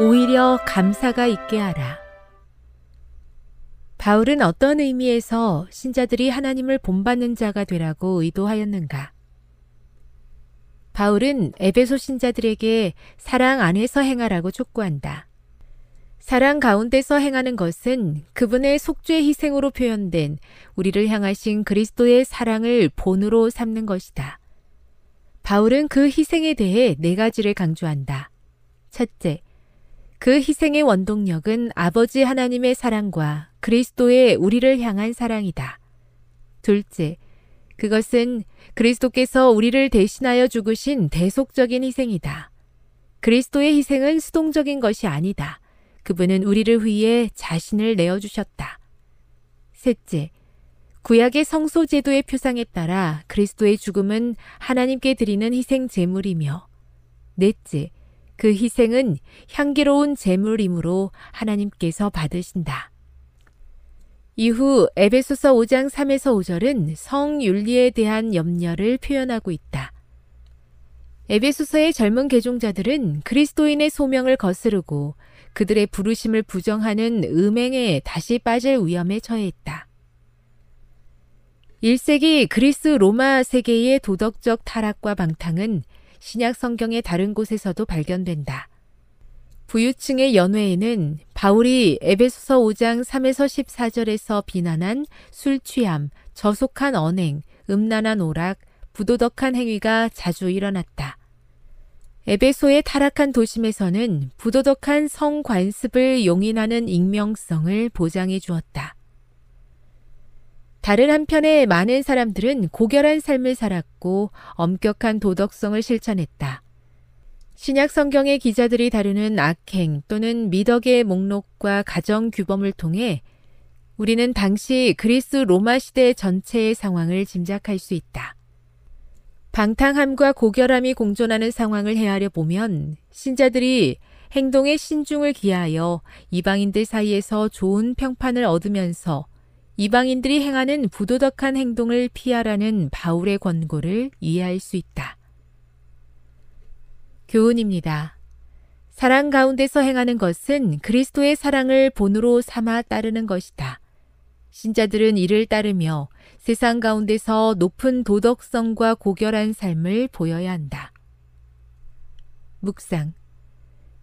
오히려 감사가 있게 하라. 바울은 어떤 의미에서 신자들이 하나님을 본받는 자가 되라고 의도하였는가? 바울은 에베소 신자들에게 사랑 안에서 행하라고 촉구한다. 사랑 가운데서 행하는 것은 그분의 속죄 희생으로 표현된 우리를 향하신 그리스도의 사랑을 본으로 삼는 것이다. 바울은 그 희생에 대해 네 가지를 강조한다. 첫째, 그 희생의 원동력은 아버지 하나님의 사랑과 그리스도의 우리를 향한 사랑이다. 둘째, 그것은 그리스도께서 우리를 대신하여 죽으신 대속적인 희생이다. 그리스도의 희생은 수동적인 것이 아니다. 그분은 우리를 위해 자신을 내어주셨다. 셋째, 구약의 성소 제도의 표상에 따라 그리스도의 죽음은 하나님께 드리는 희생 제물이며 넷째, 그 희생은 향기로운 제물이므로 하나님께서 받으신다. 이후 에베소서 5장 3에서 5절은 성윤리에 대한 염려를 표현하고 있다. 에베소서의 젊은 개종자들은 그리스도인의 소명을 거스르고 그들의 부르심을 부정하는 음행에 다시 빠질 위험에 처해있다. 1세기 그리스 로마 세계의 도덕적 타락과 방탕은 신약 성경의 다른 곳에서도 발견된다. 부유층의 연회에는 바울이 에베소서 5장 3에서 14절에서 비난한 술 취함, 저속한 언행, 음란한 오락, 부도덕한 행위가 자주 일어났다. 에베소의 타락한 도심에서는 부도덕한 성관습을 용인하는 익명성을 보장해 주었다. 다른 한편에 많은 사람들은 고결한 삶을 살았고 엄격한 도덕성을 실천했다. 신약 성경의 기자들이 다루는 악행 또는 미덕의 목록과 가정 규범을 통해 우리는 당시 그리스 로마 시대 전체의 상황을 짐작할 수 있다. 방탕함과 고결함이 공존하는 상황을 헤아려 보면 신자들이 행동에 신중을 기하여 이방인들 사이에서 좋은 평판을 얻으면서 이방인들이 행하는 부도덕한 행동을 피하라는 바울의 권고를 이해할 수 있다. 교훈입니다. 사랑 가운데서 행하는 것은 그리스도의 사랑을 본으로 삼아 따르는 것이다. 신자들은 이를 따르며 세상 가운데서 높은 도덕성과 고결한 삶을 보여야 한다. 묵상.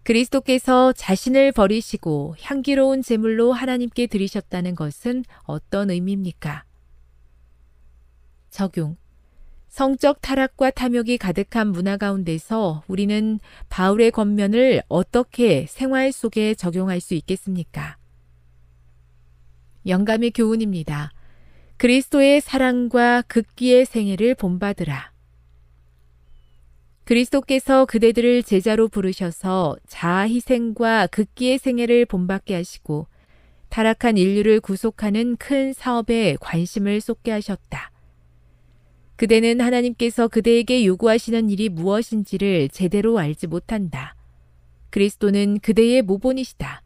그리스도께서 자신을 버리시고 향기로운 제물로 하나님께 드리셨다는 것은 어떤 의미입니까? 적용. 성적 타락과 탐욕이 가득한 문화 가운데서 우리는 바울의 겉면을 어떻게 생활 속에 적용할 수 있겠습니까? 영감의 교훈입니다. 그리스도의 사랑과 극기의 생애를 본받으라. 그리스도께서 그대들을 제자로 부르셔서 자아 희생과 극기의 생애를 본받게 하시고 타락한 인류를 구속하는 큰 사업에 관심을 쏟게 하셨다. 그대는 하나님께서 그대에게 요구하시는 일이 무엇인지를 제대로 알지 못한다. 그리스도는 그대의 모본이시다.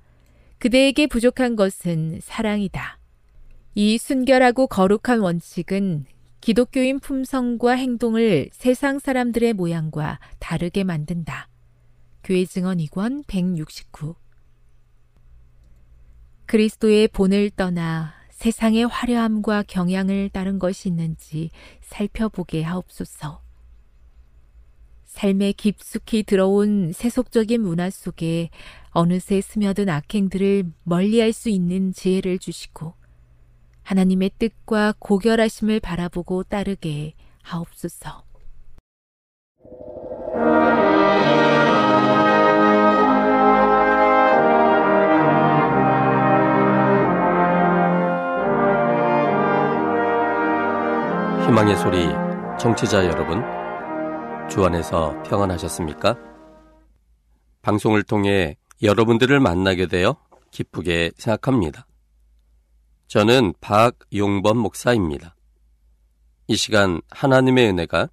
그대에게 부족한 것은 사랑이다. 이 순결하고 거룩한 원칙은 기독교인 품성과 행동을 세상 사람들의 모양과 다르게 만든다. 교회 증언 2권 169 그리스도의 본을 떠나 세상의 화려함과 경향을 따른 것이 있는지 살펴보게 하옵소서. 삶에 깊숙이 들어온 세속적인 문화 속에 어느새 스며든 악행들을 멀리할 수 있는 지혜를 주시고 하나님의 뜻과 고결하심을 바라보고 따르게 하옵소서. 희망의 소리 청취자 여러분, 주 안에서 평안하셨습니까? 방송을 통해 여러분들을 만나게 되어 기쁘게 생각합니다. 저는 박용범 목사입니다. 이 시간 하나님의 은혜가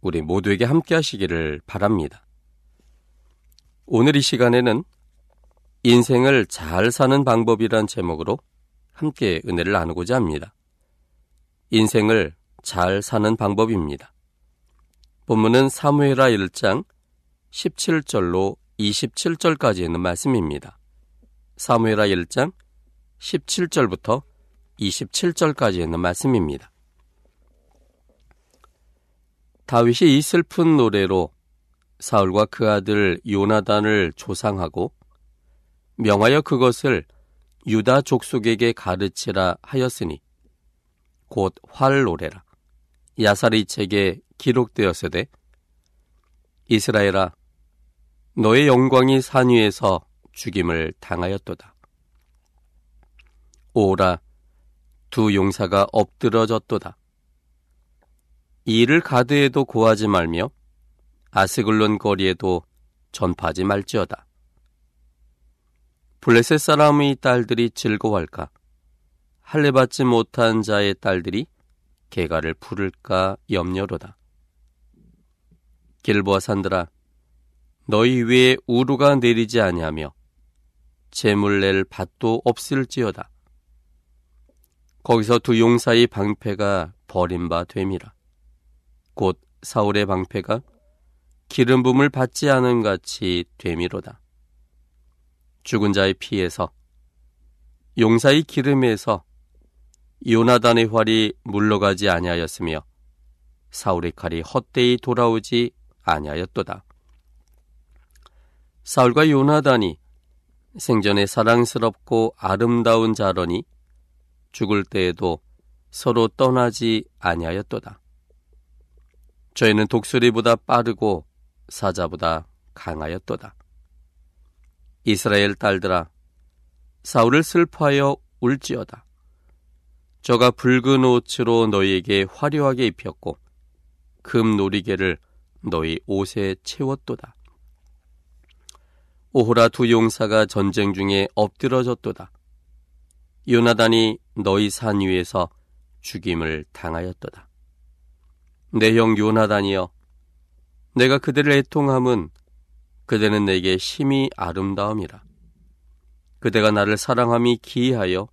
우리 모두에게 함께 하시기를 바랍니다. 오늘 이 시간에는 인생을 잘 사는 방법이란 제목으로 함께 은혜를 나누고자 합니다. 인생을 잘 사는 방법입니다. 본문은 사무엘하 1장 17절로 27절까지 있는 말씀입니다. 사무엘하 1장 17절부터 27절까지 있는 말씀입니다. 다윗이 이 슬픈 노래로 사울과 그 아들 요나단을 조상하고 명하여 그것을 유다 족속에게 가르치라 하였으니 곧 활 노래라 야사리 책에 기록되었으되 이스라엘아 너의 영광이 산 위에서 죽임을 당하였도다. 오라 두 용사가 엎드러졌도다. 이를 가드에도 고하지 말며 아스글론 거리에도 전파하지 말지어다. 블레셋 사람의 딸들이 즐거워할까? 할례 받지 못한 자의 딸들이 개가를 부를까 염려로다. 길보아 산들아, 너희 위에 우루가 내리지 아니하며 재물 낼 밭도 없을지어다. 거기서 두 용사의 방패가 버린 바 됨이라. 곧 사울의 방패가 기름 붐을 받지 않은 같이 됨이로다. 죽은 자의 피에서 용사의 기름에서 요나단의 활이 물러가지 아니하였으며 사울의 칼이 헛되이 돌아오지 아니하였도다. 사울과 요나단이 생전에 사랑스럽고 아름다운 자러니 죽을 때에도 서로 떠나지 아니하였도다. 저희는 독수리보다 빠르고 사자보다 강하였도다. 이스라엘 딸들아, 사울을 슬퍼하여 울지어다. 저가 붉은 옷으로 너희에게 화려하게 입혔고 금 놀이개를 너희 옷에 채웠도다. 오호라 두 용사가 전쟁 중에 엎드러졌도다. 요나단이 너희 산 위에서 죽임을 당하였도다. 내 형 요나단이여, 내가 그들을 애통함은 그대는 내게 심히 아름다움이라. 그대가 나를 사랑함이 기이하여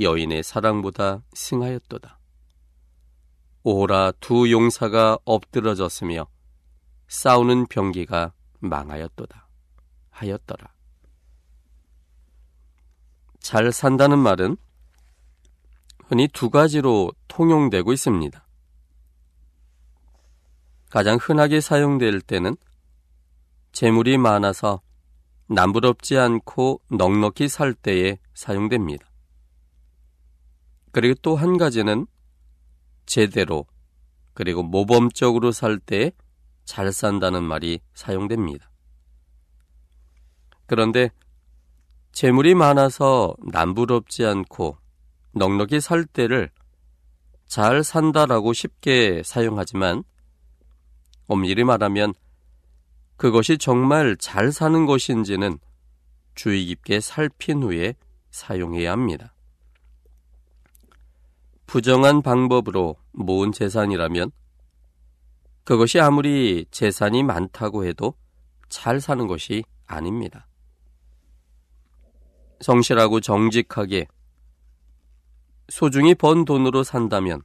여인의 사랑보다 승하였도다. 오라 두 용사가 엎드러졌으며 싸우는 병기가 망하였도다. 하였더라. 잘 산다는 말은 흔히 두 가지로 통용되고 있습니다. 가장 흔하게 사용될 때는 재물이 많아서 남부럽지 않고 넉넉히 살 때에 사용됩니다. 그리고 또 한 가지는 제대로 그리고 모범적으로 살때잘 산다는 말이 사용됩니다. 그런데 재물이 많아서 남부럽지 않고 넉넉히 살 때를 잘 산다라고 쉽게 사용하지만 엄밀히 말하면 그것이 정말 잘 사는 것인지는 주의 깊게 살핀 후에 사용해야 합니다. 부정한 방법으로 모은 재산이라면 그것이 아무리 재산이 많다고 해도 잘 사는 것이 아닙니다. 성실하고 정직하게 소중히 번 돈으로 산다면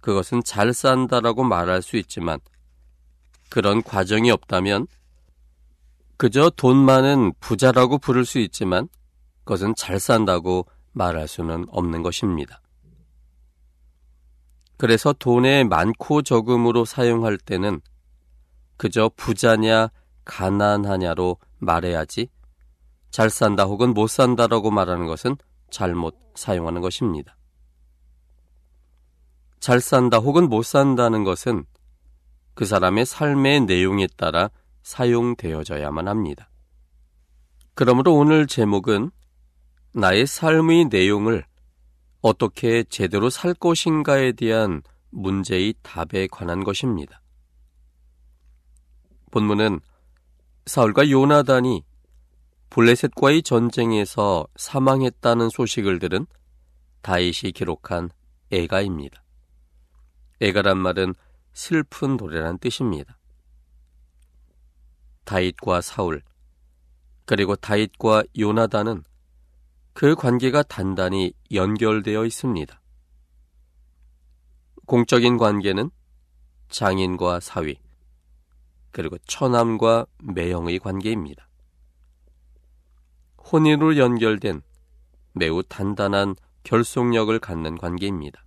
그것은 잘 산다라고 말할 수 있지만 그런 과정이 없다면 그저 돈 많은 부자라고 부를 수 있지만 그것은 잘 산다고 말할 수는 없는 것입니다. 그래서 돈의 많고 적음으로 사용할 때는 그저 부자냐 가난하냐로 말해야지 잘 산다 혹은 못 산다라고 말하는 것은 잘못 사용하는 것입니다. 잘 산다 혹은 못 산다는 것은 그 사람의 삶의 내용에 따라 사용되어져야만 합니다. 그러므로 오늘 제목은 나의 삶의 내용을 어떻게 제대로 살 것인가에 대한 문제의 답에 관한 것입니다. 본문은 사울과 요나단이 블레셋과의 전쟁에서 사망했다는 소식을 들은 다윗이 기록한 애가입니다. 애가란 말은 슬픈 노래란 뜻입니다. 다윗과 사울 그리고 다윗과 요나단은 그 관계가 단단히 연결되어 있습니다. 공적인 관계는 장인과 사위 그리고 처남과 매형의 관계입니다. 혼인으로 연결된 매우 단단한 결속력을 갖는 관계입니다.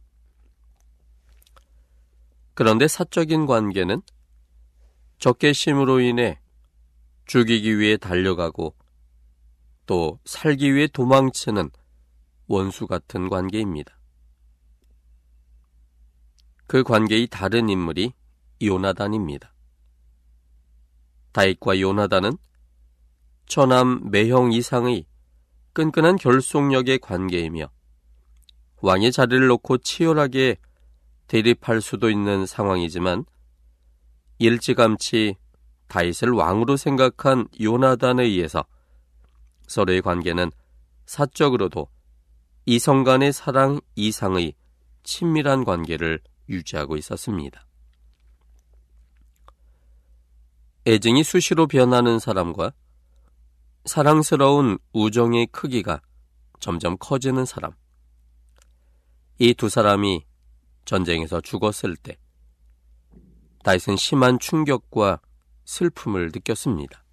그런데 사적인 관계는 적개심으로 인해 죽이기 위해 달려가고 또 살기 위해 도망치는 원수 같은 관계입니다. 그 관계의 다른 인물이 요나단입니다. 다윗과 요나단은 처남 매형 이상의 끈끈한 결속력의 관계이며 왕의 자리를 놓고 치열하게 대립할 수도 있는 상황이지만 일찌감치 다윗을 왕으로 생각한 요나단에 의해서 서로의 관계는 사적으로도 이성 간의 사랑 이상의 친밀한 관계를 유지하고 있었습니다. 애증이 수시로 변하는 사람과 사랑스러운 우정의 크기가 점점 커지는 사람. 이 두 사람이 전쟁에서 죽었을 때 다윗은 심한 충격과 슬픔을 느꼈습니다.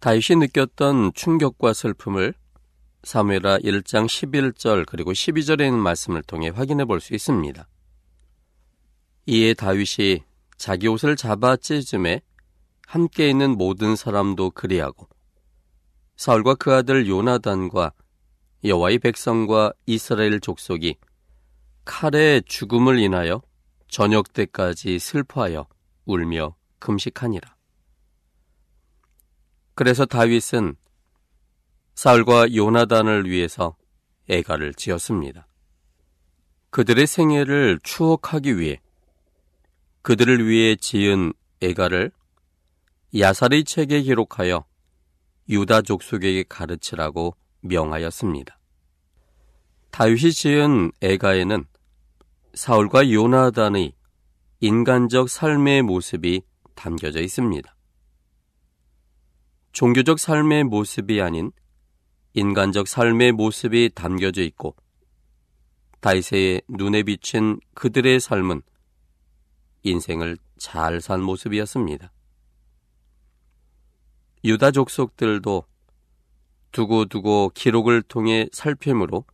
다윗이 느꼈던 충격과 슬픔을 사무엘하 1장 11절 그리고 12절에 있는 말씀을 통해 확인해 볼 수 있습니다. 이에 다윗이 자기 옷을 잡아 찢음에 함께 있는 모든 사람도 그리하고 사울과 그 아들 요나단과 여호와의 백성과 이스라엘 족속이 칼의 죽음을 인하여 저녁 때까지 슬퍼하여 울며 금식하니라. 그래서 다윗은 사울과 요나단을 위해서 애가를 지었습니다. 그들의 생애를 추억하기 위해 그들을 위해 지은 애가를 야살의 책에 기록하여 유다 족속에게 가르치라고 명하였습니다. 다윗이 지은 애가에는 사울과 요나단의 인간적 삶의 모습이 담겨져 있습니다. 종교적 삶의 모습이 아닌 인간적 삶의 모습이 담겨져 있고 다이세의 눈에 비친 그들의 삶은 인생을 잘 산 모습이었습니다. 유다 족속들도 두고두고 기록을 통해 살핌으로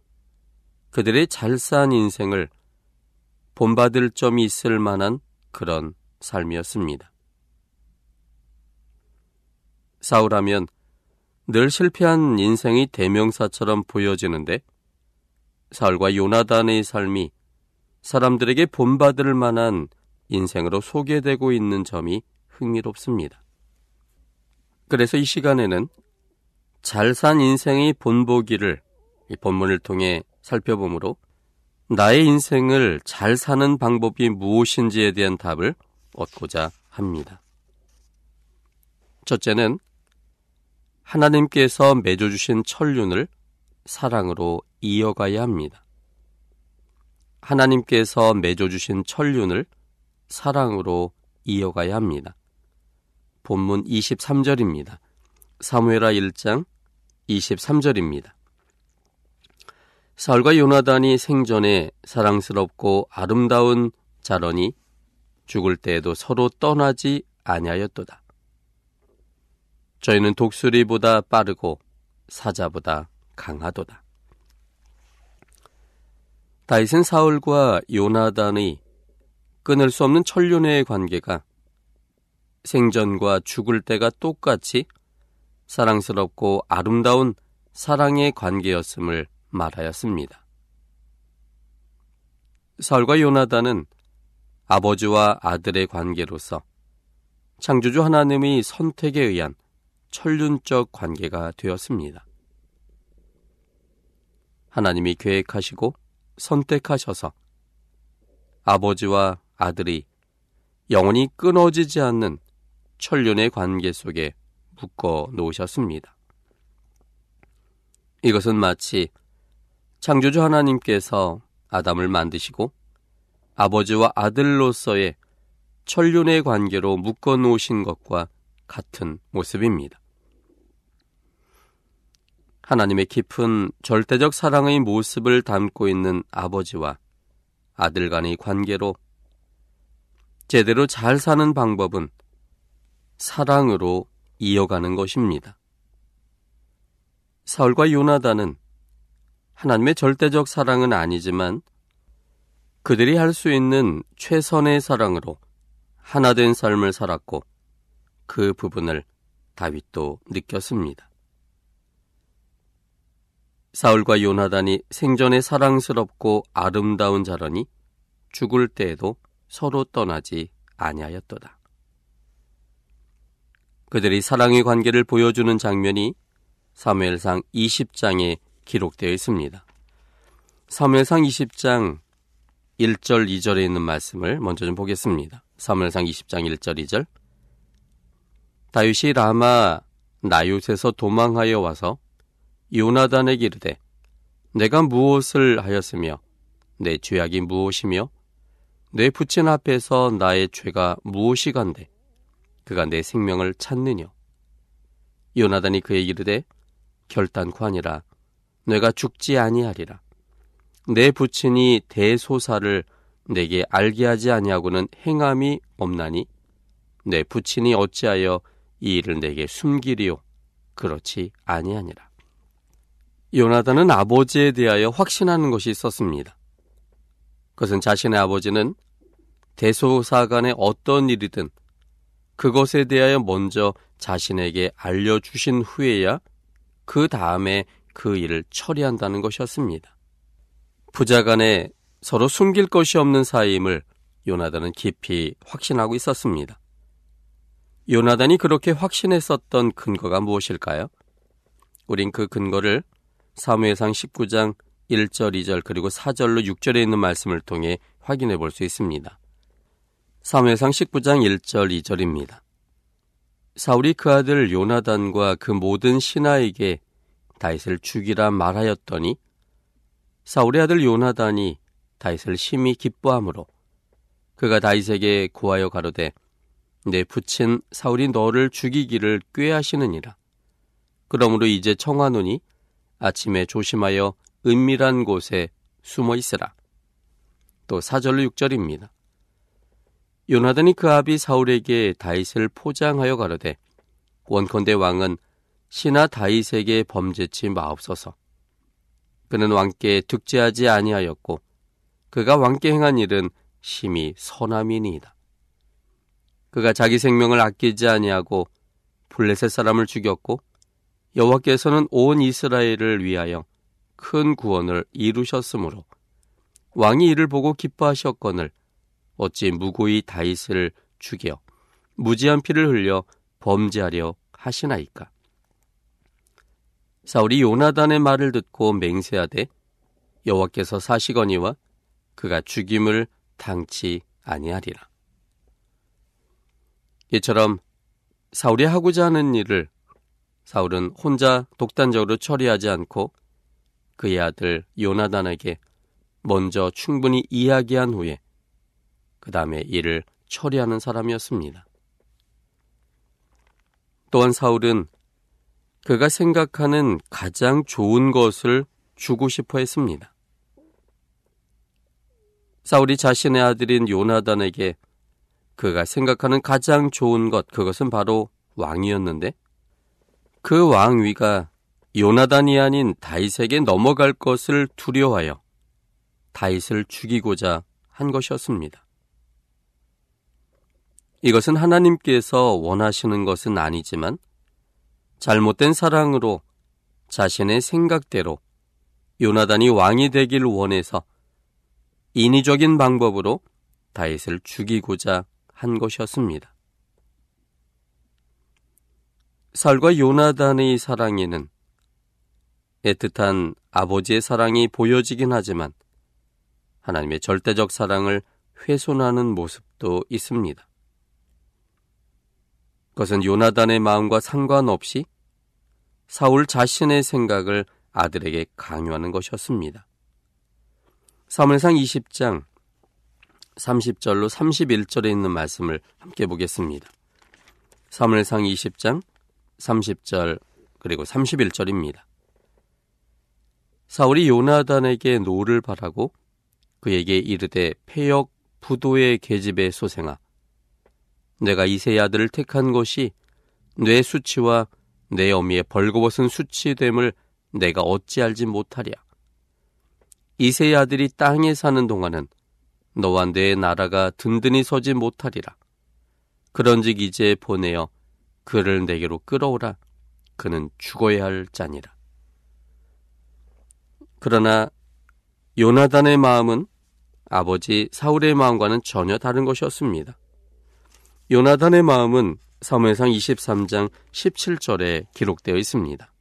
그들의 잘 산 인생을 본받을 점이 있을 만한 그런 삶이었습니다. 사울하면 늘 실패한 인생의 대명사처럼 보여지는데 사울과 요나단의 삶이 사람들에게 본받을 만한 인생으로 소개되고 있는 점이 흥미롭습니다. 그래서 이 시간에는 잘 산 인생의 본보기를 이 본문을 통해 살펴보므로 나의 인생을 잘 사는 방법이 무엇인지에 대한 답을 얻고자 합니다. 첫째는 하나님께서 맺어주신 천륜을 사랑으로 이어가야 합니다. 하나님께서 맺어주신 천륜을 사랑으로 이어가야 합니다. 본문 23절입니다. 사무엘하 1장 23절입니다. 사울과 요나단이 생전에 사랑스럽고 아름다운 자러니 죽을 때에도 서로 떠나지 아니하였도다. 저희는 독수리보다 빠르고 사자보다 강하도다. 다윗은 사울과 요나단의 끊을 수 없는 천륜의 관계가 생전과 죽을 때가 똑같이 사랑스럽고 아름다운 사랑의 관계였음을 말하였습니다. 사울과 요나단은 아버지와 아들의 관계로서 창조주 하나님의 선택에 의한 천륜적 관계가 되었습니다. 하나님이 계획하시고 선택하셔서 아버지와 아들이 영원히 끊어지지 않는 천륜의 관계 속에 묶어 놓으셨습니다. 이것은 마치 창조주 하나님께서 아담을 만드시고 아버지와 아들로서의 천륜의 관계로 묶어 놓으신 것과 같은 모습입니다. 하나님의 깊은 절대적 사랑의 모습을 담고 있는 아버지와 아들 간의 관계로 제대로 잘 사는 방법은 사랑으로 이어가는 것입니다. 사울과 요나단은 하나님의 절대적 사랑은 아니지만 그들이 할 수 있는 최선의 사랑으로 하나 된 삶을 살았고 그 부분을 다윗도 느꼈습니다. 사울과 요나단이 생전에 사랑스럽고 아름다운 자러니 죽을 때에도 서로 떠나지 아니하였도다. 그들이 사랑의 관계를 보여주는 장면이 사무엘상 20장에 기록되어 있습니다. 사무엘상 20장 1절 2절에 있는 말씀을 먼저 좀 보겠습니다. 사무엘상 20장 1절 2절 다윗이 라마 나요에서 도망하여 와서 요나단에게 이르되 내가 무엇을 하였으며 내 죄악이 무엇이며 내 부친 앞에서 나의 죄가 무엇이간데 그가 내 생명을 찾느냐 요나단이 그에게 이르되 결단코 아니라 내가 죽지 아니하리라. 내 부친이 대소사를 내게 알게 하지 아니하고는 행함이 없나니 내 부친이 어찌하여 이 일을 내게 숨기리요 그렇지 아니하니라. 요나단은 아버지에 대하여 확신하는 것이 있었습니다. 그것은 자신의 아버지는 대소사간의 어떤 일이든 그것에 대하여 먼저 자신에게 알려주신 후에야 그 다음에 그 일을 처리한다는 것이었습니다. 부자 간에 서로 숨길 것이 없는 사이임을 요나단은 깊이 확신하고 있었습니다. 요나단이 그렇게 확신했었던 근거가 무엇일까요? 우린 그 근거를 사무엘상 19장 1절, 2절 그리고 4절로 6절에 있는 말씀을 통해 확인해 볼 수 있습니다. 사무엘상 19장 1절, 2절입니다. 사울이 그 아들 요나단과 그 모든 신하에게 다윗을 죽이라 말하였더니 사울의 아들 요나단이 다윗을 심히 기뻐하므로 그가 다윗에게 고하여 가로되 내 부친 사울이 너를 죽이기를 꾀하시느니라. 그러므로 이제 청하노니 아침에 조심하여 은밀한 곳에 숨어 있으라. 또 4절로 6절입니다. 요나단이 그 아비 사울에게 다윗을 포장하여 가로되 원컨대 왕은 신하 다윗에게 범죄치 마옵소서. 그는 왕께 득제하지 아니하였고 그가 왕께 행한 일은 심히 선함이니이다. 그가 자기 생명을 아끼지 아니하고 블레셋 사람을 죽였고 여호와께서는 온 이스라엘을 위하여 큰 구원을 이루셨으므로 왕이 이를 보고 기뻐하셨거늘 어찌 무고히 다윗을 죽여 무지한 피를 흘려 범죄하려 하시나이까 사울이 요나단의 말을 듣고 맹세하되 여호와께서 사시거니와 그가 죽임을 당치 아니하리라. 이처럼 사울이 하고자 하는 일을 사울은 혼자 독단적으로 처리하지 않고 그의 아들 요나단에게 먼저 충분히 이야기한 후에 그 다음에 이를 처리하는 사람이었습니다. 또한 사울은 그가 생각하는 가장 좋은 것을 주고 싶어 했습니다. 사울이 자신의 아들인 요나단에게 그가 생각하는 가장 좋은 것, 그것은 바로 왕이었는데 그 왕위가 요나단이 아닌 다윗에게 넘어갈 것을 두려워하여 다윗을 죽이고자 한 것이었습니다. 이것은 하나님께서 원하시는 것은 아니지만 잘못된 사랑으로 자신의 생각대로 요나단이 왕이 되길 원해서 인위적인 방법으로 다윗을 죽이고자 한 것이었습니다. 살과 요나단의 사랑에는 애틋한 아버지의 사랑이 보여지긴 하지만 하나님의 절대적 사랑을 훼손하는 모습도 있습니다. 그것은 요나단의 마음과 상관없이 사울 자신의 생각을 아들에게 강요하는 것이었습니다. 사무엘상 20장 30절로 31절에 있는 말씀을 함께 보겠습니다. 사무엘상 20장 30절 그리고 31절입니다. 사울이 요나단에게 노를 발하고 그에게 이르되 패역 부도의 계집의 소생아 내가 이세의 아들을 택한 것이 네 수치와 네 어미의 벌거벗은 수치됨을 내가 어찌 알지 못하랴. 이세의 아들이 땅에 사는 동안은 너와 내 나라가 든든히 서지 못하리라. 그런즉 이제 보내어 그를 내게로 끌어오라. 그는 죽어야 할 자니라. 그러나 요나단의 마음은 아버지 사울의 마음과는 전혀 다른 것이었습니다. 요나단의 마음은 사무엘상 23장 17절에 기록되어 있습니다.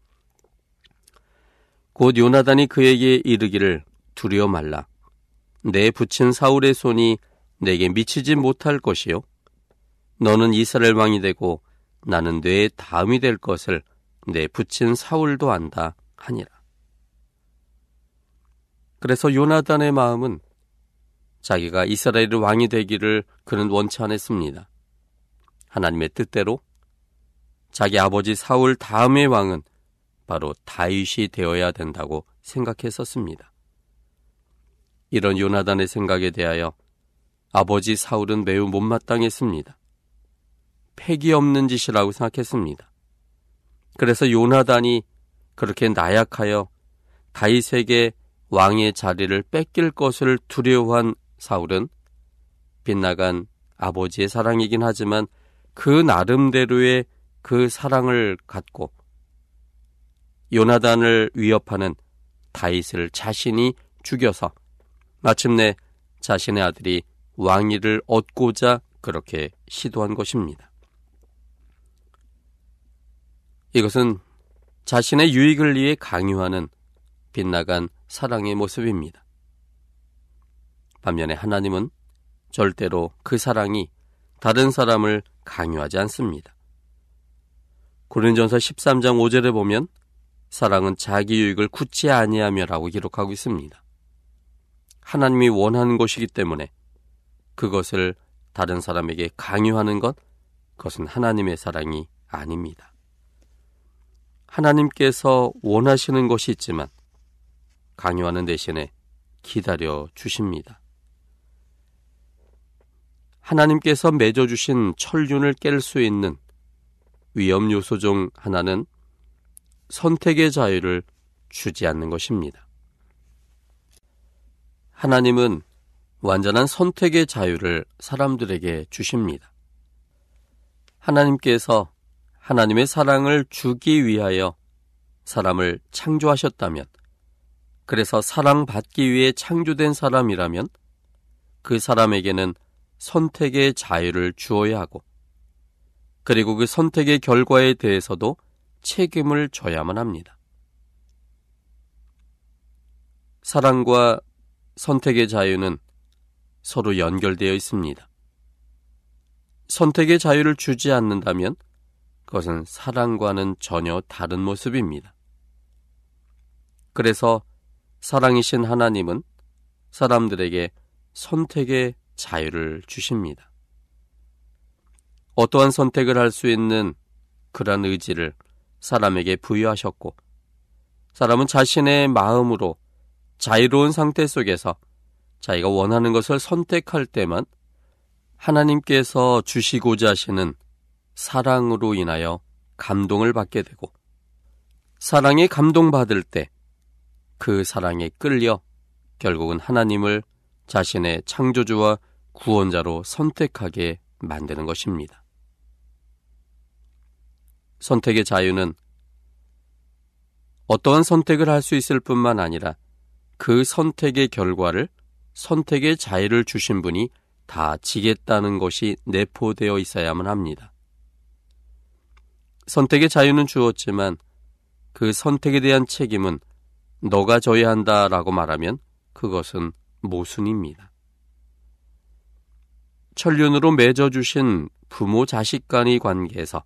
곧 요나단이 그에게 이르기를 두려워 말라. 내 붙인 사울의 손이 내게 미치지 못할 것이요. 너는 이스라엘 왕이 되고 나는 내 다음이 될 것을 내 붙인 사울도 안다 하니라. 그래서 요나단의 마음은 자기가 이스라엘의 왕이 되기를 그는 원치 않았습니다. 하나님의 뜻대로 자기 아버지 사울 다음의 왕은 바로 다윗이 되어야 된다고 생각했었습니다. 이런 요나단의 생각에 대하여 아버지 사울은 매우 못마땅했습니다. 패기 없는 짓이라고 생각했습니다. 그래서 요나단이 그렇게 나약하여 다윗에게 왕의 자리를 뺏길 것을 두려워한 사울은 빗나간 아버지의 사랑이긴 하지만 그 나름대로의 그 사랑을 갖고 요나단을 위협하는 다윗을 자신이 죽여서 마침내 자신의 아들이 왕위를 얻고자 그렇게 시도한 것입니다. 이것은 자신의 유익을 위해 강요하는 빗나간 사랑의 모습입니다. 반면에 하나님은 절대로 그 사랑이 다른 사람을 강요하지 않습니다. 고린전서 13장 5절에 보면 사랑은 자기 유익을 굳지 아니하며라고 기록하고 있습니다. 하나님이 원하는 것이기 때문에 그것을 다른 사람에게 강요하는 것, 그것은 하나님의 사랑이 아닙니다. 하나님께서 원하시는 것이 있지만 강요하는 대신에 기다려 주십니다. 하나님께서 맺어주신 철륜을 깰 수 있는 위험 요소 중 하나는 선택의 자유를 주지 않는 것입니다. 하나님은 완전한 선택의 자유를 사람들에게 주십니다. 하나님께서 하나님의 사랑을 주기 위하여 사람을 창조하셨다면, 그래서 사랑받기 위해 창조된 사람이라면 그 사람에게는 선택의 자유를 주어야 하고, 그리고 그 선택의 결과에 대해서도 책임을 져야만 합니다. 사랑과 선택의 자유는 서로 연결되어 있습니다. 선택의 자유를 주지 않는다면 그것은 사랑과는 전혀 다른 모습입니다. 그래서 사랑이신 하나님은 사람들에게 선택의 자유를 주십니다. 어떠한 선택을 할 수 있는 그러한 의지를 사람에게 부여하셨고, 사람은 자신의 마음으로 자유로운 상태 속에서 자기가 원하는 것을 선택할 때만 하나님께서 주시고자 하시는 사랑으로 인하여 감동을 받게 되고 사랑에 감동받을 때 그 사랑에 끌려 결국은 하나님을 자신의 창조주와 구원자로 선택하게 만드는 것입니다. 선택의 자유는 어떠한 선택을 할 수 있을 뿐만 아니라 그 선택의 결과를 선택의 자유를 주신 분이 다 지겠다는 것이 내포되어 있어야만 합니다. 선택의 자유는 주었지만 그 선택에 대한 책임은 너가 져야 한다 라고 말하면 그것은 모순입니다. 천륜으로 맺어주신 부모 자식 간의 관계에서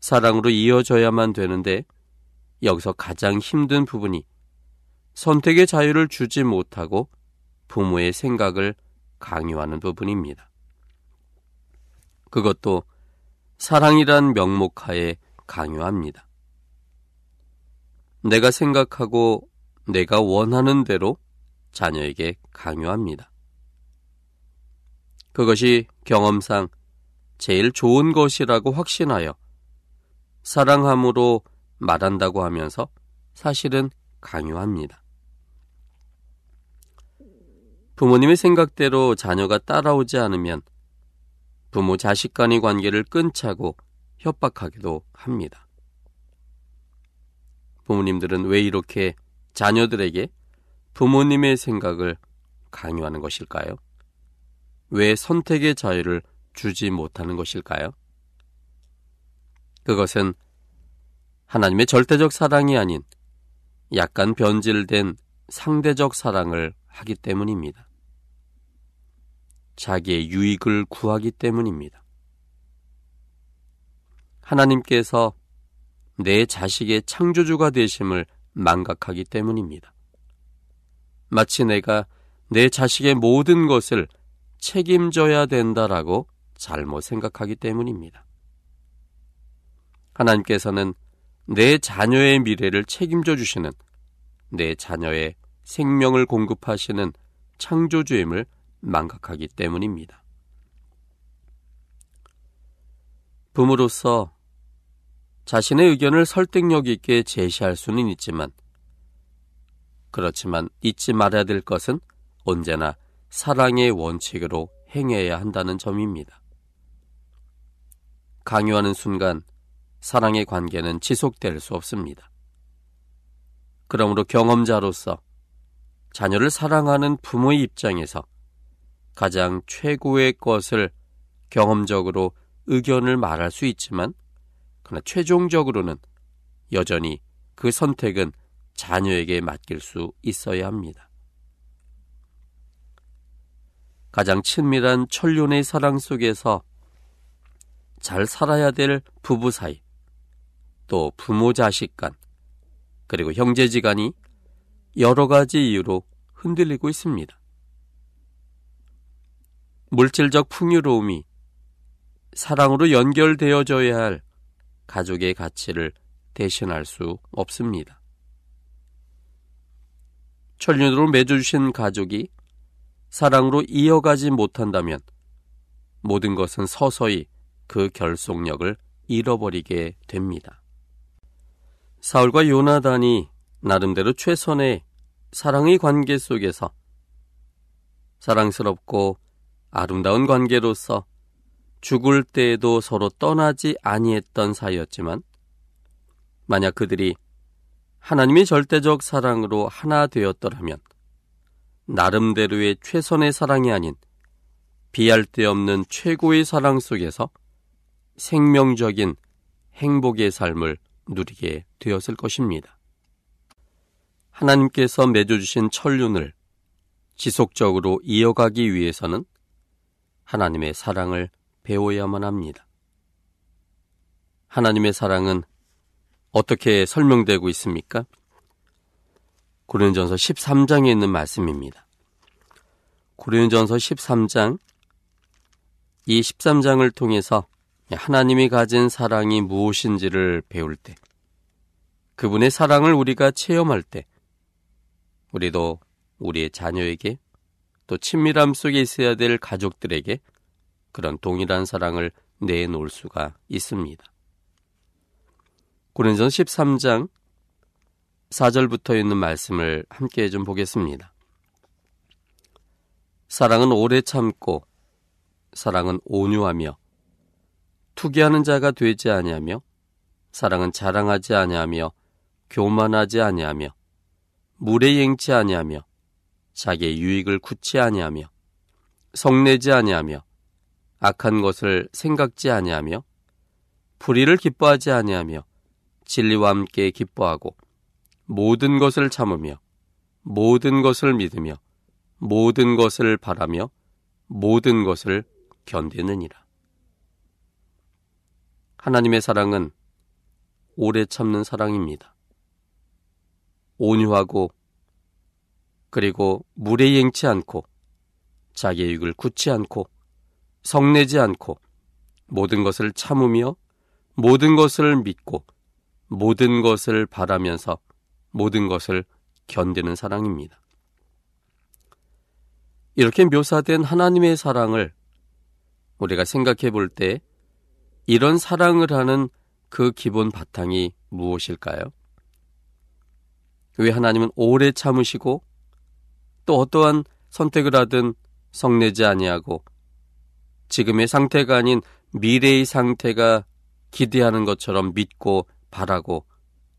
사랑으로 이어져야만 되는데 여기서 가장 힘든 부분이 선택의 자유를 주지 못하고 부모의 생각을 강요하는 부분입니다. 그것도 사랑이란 명목하에 강요합니다. 내가 생각하고 내가 원하는 대로 자녀에게 강요합니다. 그것이 경험상 제일 좋은 것이라고 확신하여 사랑함으로 말한다고 하면서 사실은 강요합니다. 부모님의 생각대로 자녀가 따라오지 않으면 부모 자식 간의 관계를 끈차고 협박하기도 합니다. 부모님들은 왜 이렇게 자녀들에게 부모님의 생각을 강요하는 것일까요? 왜 선택의 자유를 주지 못하는 것일까요? 그것은 하나님의 절대적 사랑이 아닌 약간 변질된 상대적 사랑을 하기 때문입니다. 자기의 유익을 구하기 때문입니다. 하나님께서 내 자식의 창조주가 되심을 망각하기 때문입니다. 마치 내가 내 자식의 모든 것을 책임져야 된다라고 잘못 생각하기 때문입니다. 하나님께서는 내 자녀의 미래를 책임져 주시는 내 자녀의 생명을 공급하시는 창조주임을 망각하기 때문입니다. 부모로서 자신의 의견을 설득력 있게 제시할 수는 있지만, 그렇지만 잊지 말아야 될 것은 언제나 사랑의 원칙으로 행해야 한다는 점입니다. 강요하는 순간 사랑의 관계는 지속될 수 없습니다. 그러므로 경험자로서 자녀를 사랑하는 부모의 입장에서 가장 최고의 것을 경험적으로 의견을 말할 수 있지만, 그러나 최종적으로는 여전히 그 선택은 자녀에게 맡길 수 있어야 합니다. 가장 친밀한 천륜의 사랑 속에서 잘 살아야 될 부부 사이, 또 부모 자식 간, 그리고 형제지간이 여러 가지 이유로 흔들리고 있습니다. 물질적 풍요로움이 사랑으로 연결되어져야 할 가족의 가치를 대신할 수 없습니다. 천륜으로 맺어주신 가족이 사랑으로 이어가지 못한다면 모든 것은 서서히 그 결속력을 잃어버리게 됩니다. 사울과 요나단이 나름대로 최선의 사랑의 관계 속에서 사랑스럽고 아름다운 관계로서 죽을 때에도 서로 떠나지 아니했던 사이였지만 만약 그들이 하나님의 절대적 사랑으로 하나 되었더라면 나름대로의 최선의 사랑이 아닌 비할 데 없는 최고의 사랑 속에서 생명적인 행복의 삶을 누리게 되었을 것입니다. 하나님께서 맺어주신 천륜을 지속적으로 이어가기 위해서는 하나님의 사랑을 배워야만 합니다. 하나님의 사랑은 어떻게 설명되고 있습니까? 고린전서 13장에 있는 말씀입니다. 고린전서 13장 이 13장을 통해서 하나님이 가진 사랑이 무엇인지를 배울 때 그분의 사랑을 우리가 체험할 때 우리도 우리의 자녀에게 또 친밀함 속에 있어야 될 가족들에게 그런 동일한 사랑을 내놓을 수가 있습니다. 고린전 13장 4절부터 있는 말씀을 함께 좀 보겠습니다. 사랑은 오래 참고 사랑은 온유하며 투기하는 자가 되지 아니하며 사랑은 자랑하지 아니하며 교만하지 아니하며 물에 행치 아니하며 자기의 유익을 굳지 아니하며 성내지 아니하며 악한 것을 생각지 아니하며 불의를 기뻐하지 아니하며 진리와 함께 기뻐하고 모든 것을 참으며 모든 것을 믿으며 모든 것을 바라며 모든 것을 견디느니라. 하나님의 사랑은 오래 참는 사랑입니다. 온유하고 그리고 물에 행치 않고 자기의 육을 굳지 않고 성내지 않고 모든 것을 참으며 모든 것을 믿고 모든 것을 바라면서 모든 것을 견디는 사랑입니다. 이렇게 묘사된 하나님의 사랑을 우리가 생각해 볼 때 이런 사랑을 하는 그 기본 바탕이 무엇일까요? 왜 하나님은 오래 참으시고 또 어떠한 선택을 하든 성내지 아니하고 지금의 상태가 아닌 미래의 상태가 기대하는 것처럼 믿고 바라고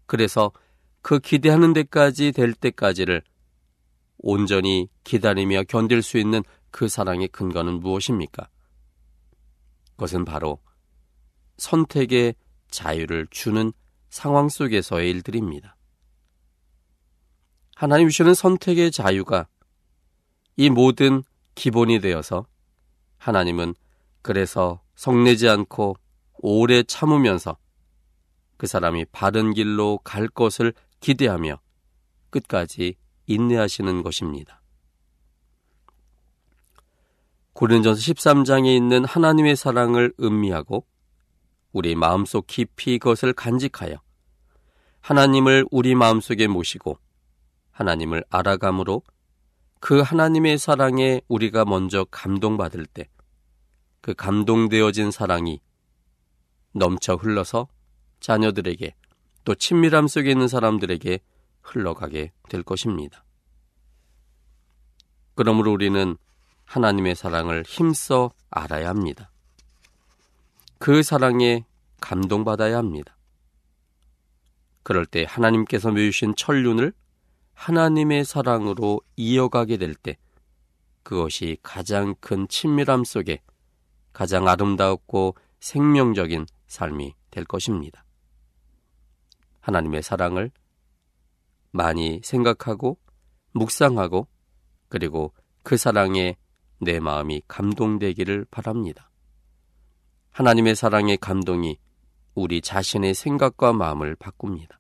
그래서 그 기대하는 데까지 될 때까지를 온전히 기다리며 견딜 수 있는 그 사랑의 근거는 무엇입니까? 그것은 바로 선택의 자유를 주는 상황 속에서의 일들입니다. 하나님 주시는 선택의 자유가 이 모든 기본이 되어서 하나님은 그래서 성내지 않고 오래 참으면서 그 사람이 바른 길로 갈 것을 기대하며 끝까지 인내하시는 것입니다. 고린전서 13장에 있는 하나님의 사랑을 음미하고 우리 마음속 깊이 그것을 간직하여 하나님을 우리 마음속에 모시고 하나님을 알아감으로 그 하나님의 사랑에 우리가 먼저 감동받을 때 그 감동되어진 사랑이 넘쳐 흘러서 자녀들에게 또 친밀함 속에 있는 사람들에게 흘러가게 될 것입니다. 그러므로 우리는 하나님의 사랑을 힘써 알아야 합니다. 그 사랑에 감동받아야 합니다. 그럴 때 하나님께서 메주신 천륜을 하나님의 사랑으로 이어가게 될 때 그것이 가장 큰 친밀함 속에 가장 아름답고 생명적인 삶이 될 것입니다. 하나님의 사랑을 많이 생각하고 묵상하고 그리고 그 사랑에 내 마음이 감동되기를 바랍니다. 하나님의 사랑의 감동이 우리 자신의 생각과 마음을 바꿉니다.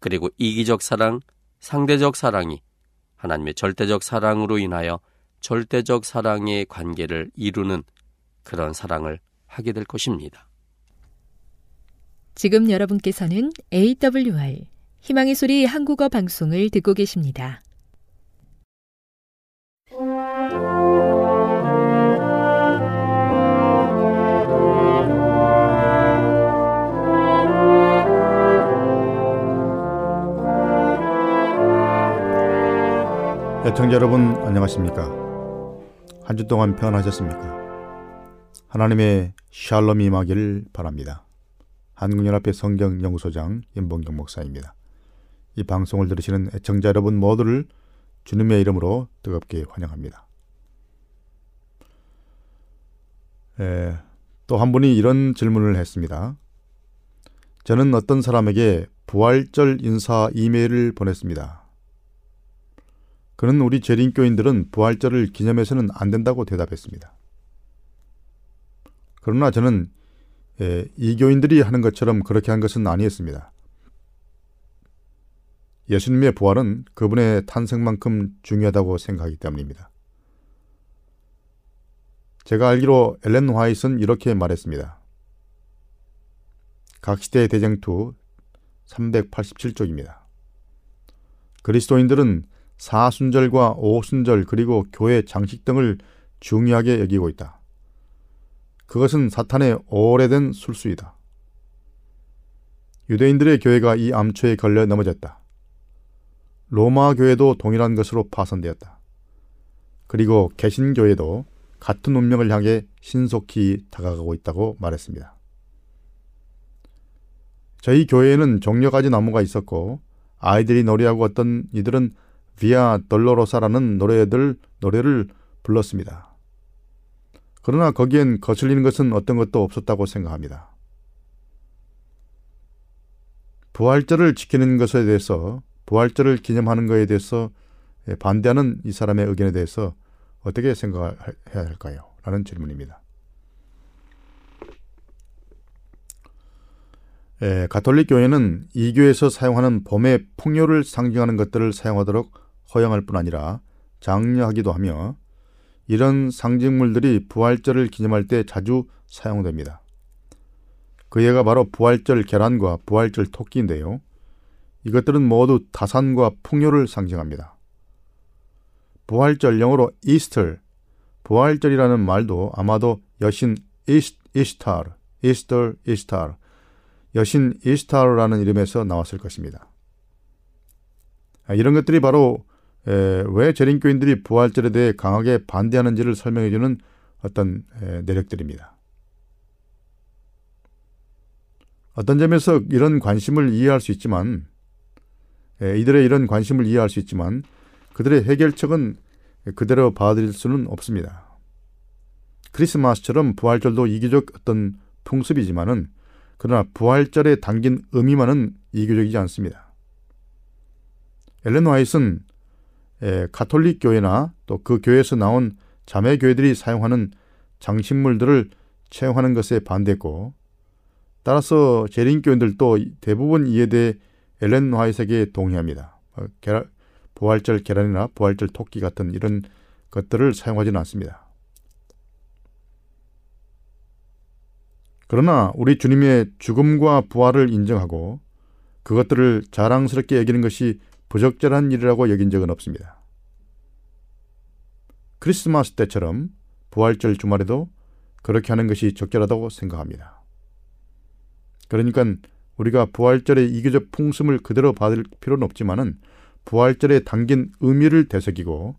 그리고 이기적 사랑, 상대적 사랑이 하나님의 절대적 사랑으로 인하여 절대적 사랑의 관계를 이루는 그런 사랑을 하게 될 것입니다. 지금 여러분께서는 AWR 희망의 소리 한국어 방송을 듣고 계십니다. 애청자 여러분 안녕하십니까? 한 주 동안 평안하셨습니까? 하나님의 샬롬이 임하기를 바랍니다. 한국연합회 성경연구소장 임봉경 목사입니다. 이 방송을 들으시는 애청자 여러분 모두를 주님의 이름으로 뜨겁게 환영합니다. 또 한 분이 이런 질문을 했습니다. 저는 어떤 사람에게 부활절 인사 이메일을 보냈습니다. 그는 우리 재림교인들은 부활절을 기념해서는 안 된다고 대답했습니다. 그러나 저는 예, 이교인들이 하는 것처럼 그렇게 한 것은 아니었습니다. 예수님의 부활은 그분의 탄생만큼 중요하다고 생각하기 때문입니다. 제가 알기로 엘렌 화이트는 이렇게 말했습니다. 각 시대 대쟁투 387쪽입니다. 그리스도인들은 사순절과 오순절 그리고 교회 장식 등을 중요하게 여기고 있다. 그것은 사탄의 오래된 술수이다. 유대인들의 교회가 이 암초에 걸려 넘어졌다. 로마 교회도 동일한 것으로 파손되었다. 그리고 개신교회도 같은 운명을 향해 신속히 다가가고 있다고 말했습니다. 저희 교회에는 종려가지 나무가 있었고 아이들이 놀이하고 어떤 이들은 비아 dol로로사라는 노래들 노래를 불렀습니다. 그러나 거기엔 거슬리는 것은 어떤 것도 없었다고 생각합니다. 부활절을 지키는 것에 대해서 부활절을 기념하는 것에 대해서 반대하는 이 사람의 의견에 대해서 어떻게 생각해야 할까요? 라는 질문입니다. 에, 가톨릭 교회는 이 교회에서 사용하는 봄의 풍요를 상징하는 것들을 사용하도록 허용할 뿐 아니라 장려하기도 하며 이런 상징물들이 부활절을 기념할 때 자주 사용됩니다. 그 예가 바로 부활절 계란과 부활절 토끼인데요. 이것들은 모두 다산과 풍요를 상징합니다. 부활절 영어로 이스터, 부활절이라는 말도 아마도 여신 이스, 이스타르, 이스터, 이스타르, 여신 이스타르라는 이름에서 나왔을 것입니다. 아, 이런 것들이 바로 에, 왜 재림교인들이 부활절에 대해 강하게 반대하는지를 설명해주는 어떤 에, 내력들입니다. 어떤 점에서 이런 관심을 이해할 수 있지만 에, 이들의 이런 관심을 이해할 수 있지만 그들의 해결책은 그대로 받아들일 수는 없습니다. 크리스마스처럼 부활절도 이기적 어떤 풍습이지만은 그러나 부활절에 담긴 의미만은 이교적이지 않습니다. 엘렌 화이트 는 가톨릭 교회나 또 그 교회에서 나온 자매 교회들이 사용하는 장식물들을 채용하는 것에 반대했고 따라서 재림 교인들도 대부분 이에 대해 엘렌 화이트에게 동의합니다. 어, 부활절 계란이나 부활절 토끼 같은 이런 것들을 사용하지는 않습니다. 그러나 우리 주님의 죽음과 부활을 인정하고 그것들을 자랑스럽게 여기는 것이 부적절한 일이라고 여긴 적은 없습니다. 크리스마스 때처럼 부활절 주말에도 그렇게 하는 것이 적절하다고 생각합니다. 그러니까 우리가 부활절의 이교적 풍습을 그대로 받을 필요는 없지만은 부활절에 담긴 의미를 되새기고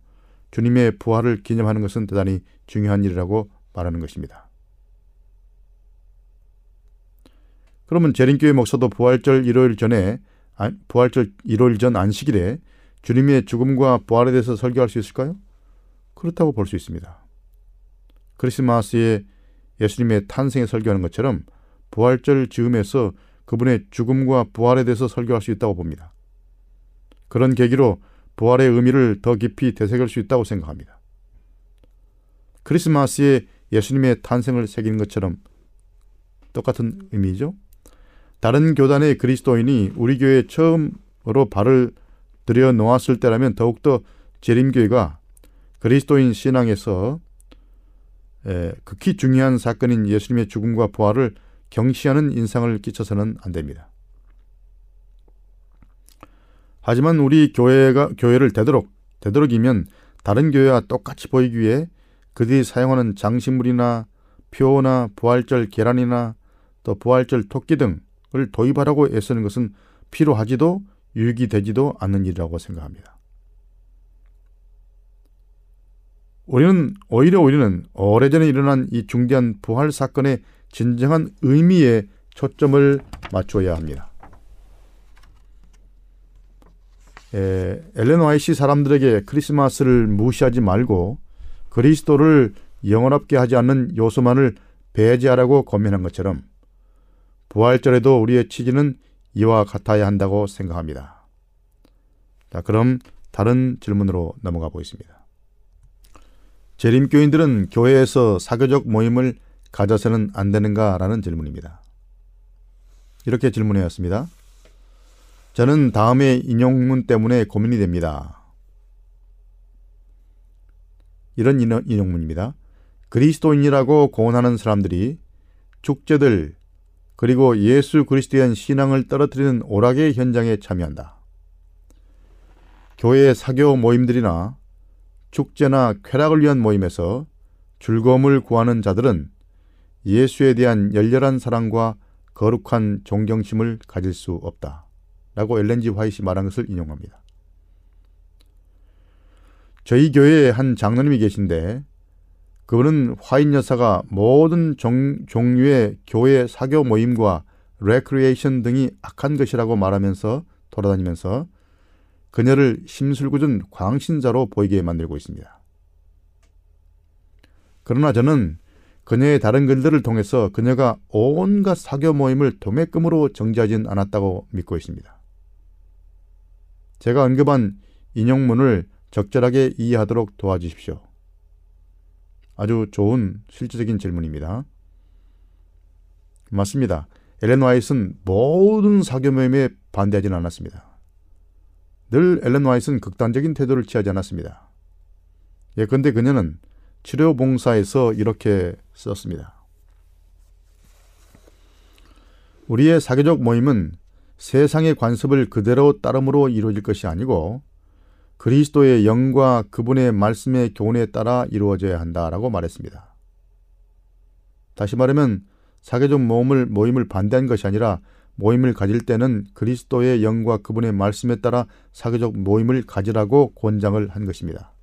주님의 부활을 기념하는 것은 대단히 중요한 일이라고 말하는 것입니다. 그러면 재림교회 목사도 부활절 일요일 전에 부활절 1월 전 안식일에 주님의 죽음과 부활에 대해서 설교할 수 있을까요? 그렇다고 볼 수 있습니다. 크리스마스에 예수님의 탄생에 설교하는 것처럼 부활절 즈음에서 그분의 죽음과 부활에 대해서 설교할 수 있다고 봅니다. 그런 계기로 부활의 의미를 더 깊이 되새길 수 있다고 생각합니다. 크리스마스에 예수님의 탄생을 새기는 것처럼 똑같은 의미죠. 다른 교단의 그리스도인이 우리 교회에 처음으로 발을 들여 놓았을 때라면 더욱더 재림교회가 그리스도인 신앙에서 극히 중요한 사건인 예수님의 죽음과 부활을 경시하는 인상을 끼쳐서는 안 됩니다. 하지만 우리 교회가 교회를 되도록 되도록이면 다른 교회와 똑같이 보이기 위해 그들이 사용하는 장식물이나 표나 부활절 계란이나 또 부활절 토끼 등 을 도입하라고 애쓰는 것은 필요하지도 유익이 되지도 않는 일이라고 생각합니다. 우리는 오히려 우리는 오래전에 일어난 이 중대한 부활 사건의 진정한 의미에 초점을 맞춰야 합니다. 에, 엘렌 와이시 사람들에게 크리스마스를 무시하지 말고 그리스도를 영원롭게 하지 않는 요소만을 배제하라고 권면한 것처럼 부활절에도 우리의 취지는 이와 같아야 한다고 생각합니다. 자, 그럼 다른 질문으로 넘어가 보겠습니다. 재림교인들은 교회에서 사교적 모임을 가져서는 안 되는가 라는 질문입니다. 이렇게 질문해왔습니다. 저는 다음의 인용문 때문에 고민이 됩니다. 이런 인용문입니다. 그리스도인이라고 고언하는 사람들이 축제들 그리고 예수 그리스도에 대한 신앙을 떨어뜨리는 오락의 현장에 참여한다. 교회 사교 모임들이나 축제나 쾌락을 위한 모임에서 즐거움을 구하는 자들은 예수에 대한 열렬한 사랑과 거룩한 존경심을 가질 수 없다. 라고 엘렌지 화이시 말한 것을 인용합니다. 저희 교회에 한 장로님이 계신데 그분은 화잇 여사가 모든 종, 종류의 교회 사교 모임과 레크리에이션 등이 악한 것이라고 말하면서 돌아다니면서 그녀를 심술궂은 광신자로 보이게 만들고 있습니다. 그러나 저는 그녀의 다른 글들을 통해서 그녀가 온갖 사교 모임을 도매금으로 정죄하진 않았다고 믿고 있습니다. 제가 언급한 인용문을 적절하게 이해하도록 도와주십시오. 아주 좋은 실질적인 질문입니다. 맞습니다. 엘렌 와이스는 모든 사교 모임에 반대하지는 않았습니다. 늘 엘렌 와이스는 극단적인 태도를 취하지 않았습니다. 예컨대 그녀는 치료 봉사에서 이렇게 썼습니다. 우리의 사교적 모임은 세상의 관습을 그대로 따름으로 이루어질 것이 아니고 그리스도의 영과 그분의 말씀의 교훈에 따라 이루어져야 한다라고 말했습니다. 다시 말하면 사계적 모임을, 모임을 반대한 것이 아니라 모임을 가질 때는 그리스도의 영과 그분의 말씀에 따라 사교적 모임을 가지라고 권장을 한 것입니다.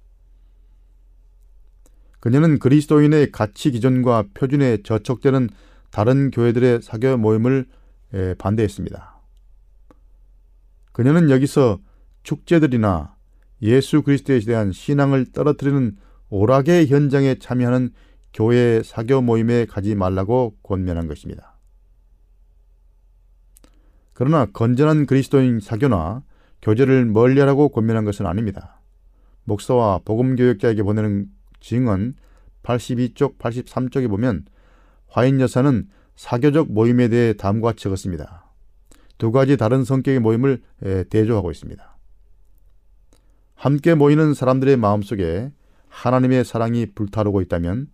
그녀는 그리스도인의 가치 기준과 표준에 저촉되는 다른 교회들의 사교 모임을 반대했습니다. 그녀는 여기서 축제들이나 예수 그리스도에 대한 신앙을 떨어뜨리는 오락의 현장에 참여하는 교회 사교 모임에 가지 말라고 권면한 것입니다. 그러나 건전한 그리스도인 사교나 교제를 멀리하라고 권면한 것은 아닙니다. 목사와 복음교역자에게 보내는 증언 82쪽, 83쪽에 보면 화인 여사는 사교적 모임에 대해 다음과 적었습니다. 두 가지 다른 성격의 모임을 대조하고 있습니다. 함께 모이는 사람들의 마음속에 하나님의 사랑이 불타오르고 있다면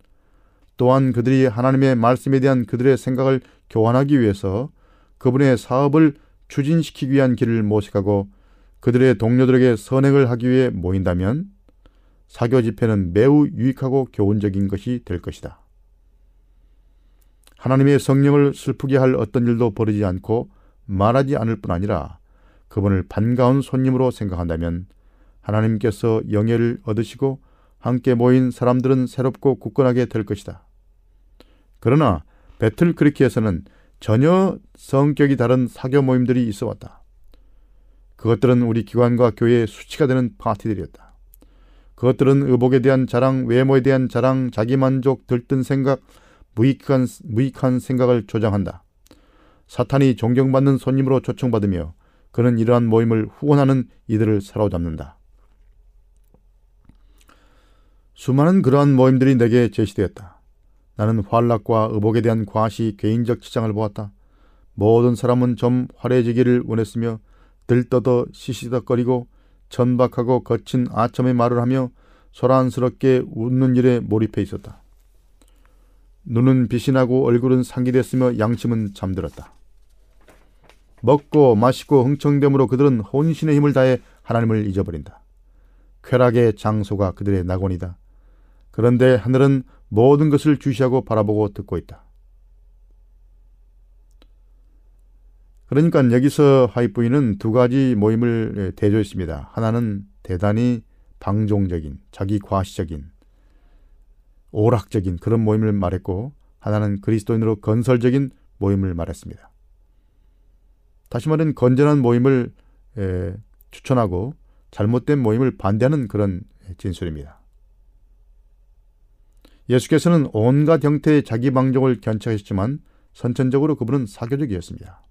또한 그들이 하나님의 말씀에 대한 그들의 생각을 교환하기 위해서 그분의 사업을 추진시키기 위한 길을 모색하고 그들의 동료들에게 선행을 하기 위해 모인다면 사교 집회는 매우 유익하고 교훈적인 것이 될 것이다. 하나님의 성령을 슬프게 할 어떤 일도 벌이지 않고 말하지 않을 뿐 아니라 그분을 반가운 손님으로 생각한다면 하나님께서 영예를 얻으시고 함께 모인 사람들은 새롭고 굳건하게 될 것이다. 그러나 배틀 크리키에서는 전혀 성격이 다른 사교 모임들이 있어 왔다. 그것들은 우리 기관과 교회의 수치가 되는 파티들이었다. 그것들은 의복에 대한 자랑, 외모에 대한 자랑, 자기만족, 들뜬 생각, 무익한, 무익한 생각을 조장한다. 사탄이 존경받는 손님으로 초청받으며 그는 이러한 모임을 후원하는 이들을 사로잡는다. 수많은 그러한 모임들이 내게 제시되었다. 나는 환락과 의복에 대한 과시, 개인적 치장을 보았다. 모든 사람은 좀 화려해지기를 원했으며 들떠더 시시덕거리고 천박하고 거친 아첨의 말을 하며 소란스럽게 웃는 일에 몰입해 있었다. 눈은 나고 얼굴은 상기됐으며 양심은 잠들었다. 먹고 마시고 흥청됨으로 그들은 혼신의 힘을 다해 하나님을 잊어버린다. 쾌락의 장소가 그들의 낙원이다. 그런데 하늘은 모든 것을 주시하고 바라보고 듣고 있다. 그러니까 여기서 하이프이는 두 가지 모임을 대조했습니다. 하나는 대단히 방종적인, 자기 과시적인, 오락적인 그런 모임을 말했고 하나는 그리스도인으로 건설적인 모임을 말했습니다. 다시 말하면 건전한 모임을 에, 추천하고 잘못된 모임을 반대하는 그런 진술입니다. 예수께서는 온갖 형태의 자기 방종을 견착하셨지만 선천적으로 그분은 사교적이었습니다.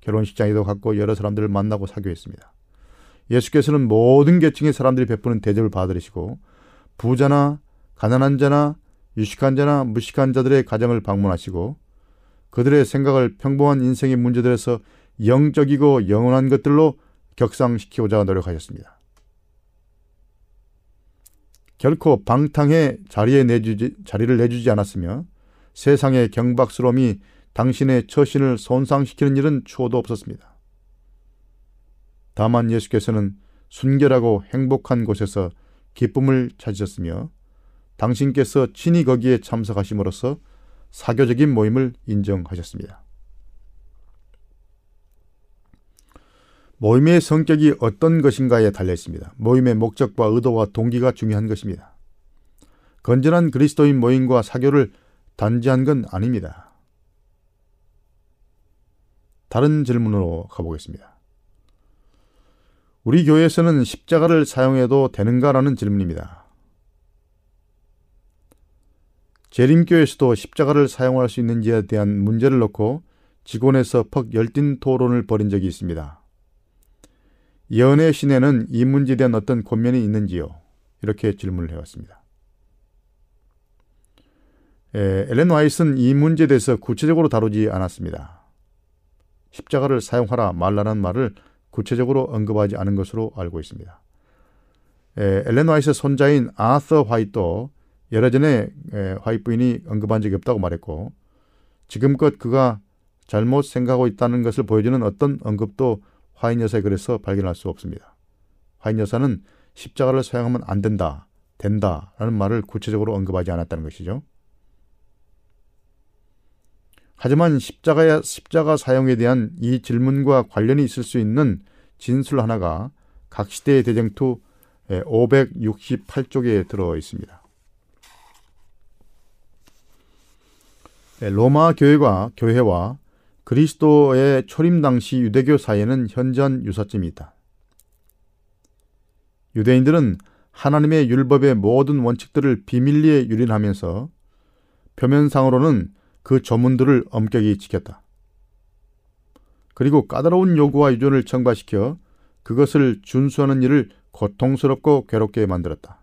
결혼식장에도 갔고 여러 사람들을 만나고 사교했습니다. 예수께서는 모든 계층의 사람들이 베푸는 대접을 받으시고 부자나 가난한 자나 유식한 자나 무식한 자들의 가정을 방문하시고 그들의 생각을 평범한 인생의 문제들에서 영적이고 영원한 것들로 격상시키고자 노력하셨습니다. 결코 방탕에 자리에 내주지, 자리를 내주지 않았으며 세상의 경박스러움이 당신의 처신을 손상시키는 일은 추호도 없었습니다. 다만 예수께서는 순결하고 행복한 곳에서 기쁨을 찾으셨으며 당신께서 친히 거기에 참석하심으로써 사교적인 모임을 인정하셨습니다. 모임의 성격이 어떤 것인가에 달려 있습니다. 모임의 목적과 의도와 동기가 중요한 것입니다. 건전한 그리스도인 모임과 사교를 단지한 건 아닙니다. 다른 질문으로 가보겠습니다. 우리 교회에서는 십자가를 사용해도 되는가라는 질문입니다. 재림교에서도 십자가를 사용할 수 있는지에 대한 문제를 놓고 직원에서 퍽 열띤 토론을 벌인 적이 있습니다. 예언의 신에는 이 문제에 대한 어떤 권면이 있는지요? 이렇게 질문을 해왔습니다. 에, 엘렌 와이스는 이 문제에 대해서 구체적으로 다루지 않았습니다. 십자가를 사용하라 말라는 말을 구체적으로 언급하지 않은 것으로 알고 있습니다. 에, 엘렌 와이스의 손자인 아서 화이트도 여러 전에 화이트 부인이 언급한 적이 없다고 말했고 지금껏 그가 잘못 생각하고 있다는 것을 보여주는 어떤 언급도 화인 여사의 글에서 발견할 수 없습니다. 화인 여사는 십자가를 사용하면 안 된다, 된다 라는 말을 구체적으로 언급하지 않았다는 것이죠. 하지만 십자가, 십자가 사용에 대한 이 질문과 관련이 있을 수 있는 진술 하나가 각 시대의 대쟁투 568쪽에 들어 있습니다. 로마 교회가 교회와 그리스도의 초림 당시 유대교 사이에는 현전 유사점이 있다. 유대인들은 하나님의 율법의 모든 원칙들을 비밀리에 유린하면서 표면상으로는 그 조문들을 엄격히 지켰다. 그리고 까다로운 요구와 유전을 청바시켜 그것을 준수하는 일을 고통스럽고 괴롭게 만들었다.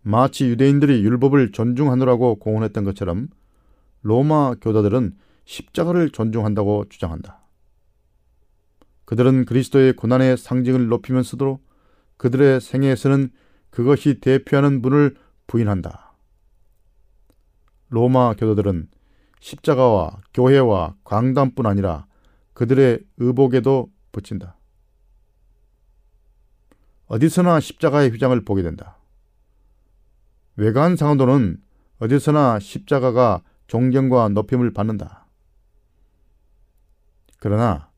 마치 유대인들이 율법을 존중하느라고 공언했던 것처럼 로마 교도들은 십자가를 존중한다고 주장한다. 그들은 그리스도의 고난의 상징을 높이면서도 그들의 생애에서는 그것이 대표하는 분을 부인한다. 로마 교도들은 십자가와 교회와 광담뿐 아니라 그들의 의복에도 붙인다. 어디서나 십자가의 휘장을 보게 된다. 외관 상도는 어디서나 십자가가 존경과 높임을 받는다. 그러나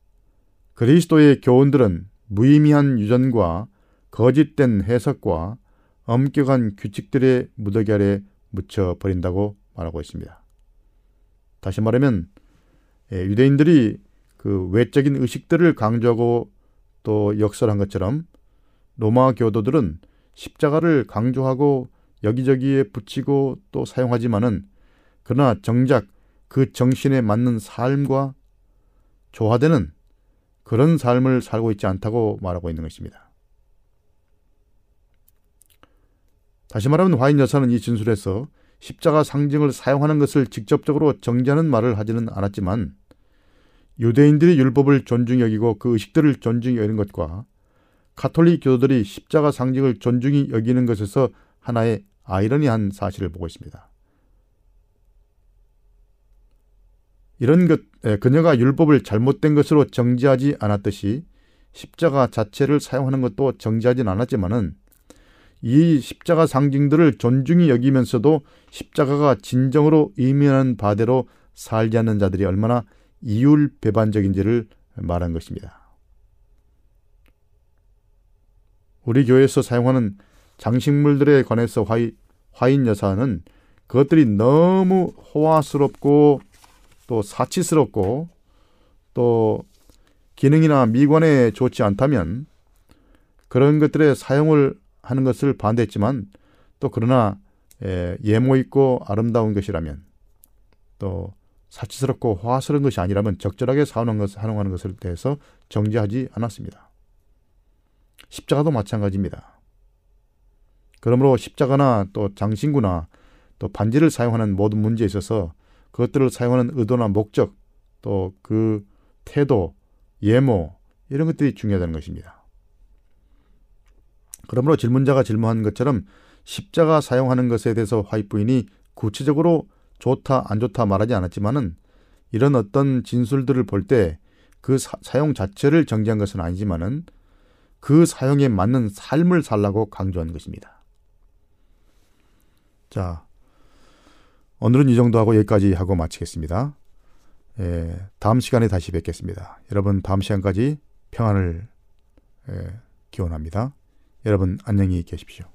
그리스도의 교훈들은 무의미한 유전과 거짓된 해석과 엄격한 규칙들의 무더기 아래 묻혀 버린다고 말하고 있습니다. 다시 말하면 예, 유대인들이 그 외적인 의식들을 강조하고 또 역설한 것처럼 로마 교도들은 십자가를 강조하고 여기저기에 붙이고 또 사용하지만은 그러나 정작 그 정신에 맞는 삶과 조화되는 그런 삶을 살고 있지 않다고 말하고 있는 것입니다. 다시 말하면 화인 여사는 이 진술에서 십자가 상징을 사용하는 것을 직접적으로 정지하는 말을 하지는 않았지만 유대인들이 율법을 존중히 여기고 그 의식들을 존중히 여기는 것과 카톨릭 교도들이 십자가 상징을 존중히 여기는 것에서 하나의 아이러니한 사실을 보고 있습니다. 이런 것, 그녀가 율법을 잘못된 것으로 정지하지 않았듯이 십자가 자체를 사용하는 것도 정지하진 않았지만은 이 십자가 상징들을 존중히 여기면서도 십자가가 진정으로 의미하는 바대로 살지 않는 자들이 얼마나 이율 배반적인지를 말한 것입니다. 우리 교회에서 사용하는 장식물들에 관해서 화인 여사는 그것들이 너무 호화스럽고 또 사치스럽고 또 기능이나 미관에 좋지 않다면 그런 것들의 사용을 하는 것을 반대했지만 또 그러나 예모 있고 아름다운 것이라면 또 사치스럽고 화스러운 것이 아니라면 적절하게 사용하는 것을 사용하는 것을 대해서 정지하지 않았습니다. 십자가도 마찬가지입니다. 그러므로 십자가나 또 장신구나 또 반지를 사용하는 모든 문제에 있어서 그것들을 사용하는 의도나 목적 또 그 태도, 예모 이런 것들이 중요하다는 것입니다. 그러므로 질문자가 질문한 것처럼 십자가 사용하는 것에 대해서 화이트 부인이 구체적으로 좋다 안 좋다 말하지 않았지만은 이런 어떤 진술들을 볼 때 그 사용 자체를 정지한 것은 아니지만은 그 사용에 맞는 삶을 살라고 강조한 것입니다. 자, 오늘은 이 정도 하고 여기까지 하고 마치겠습니다. 예, 다음 시간에 다시 뵙겠습니다. 여러분 다음 시간까지 평안을 예, 기원합니다. 여러분 안녕히 계십시오.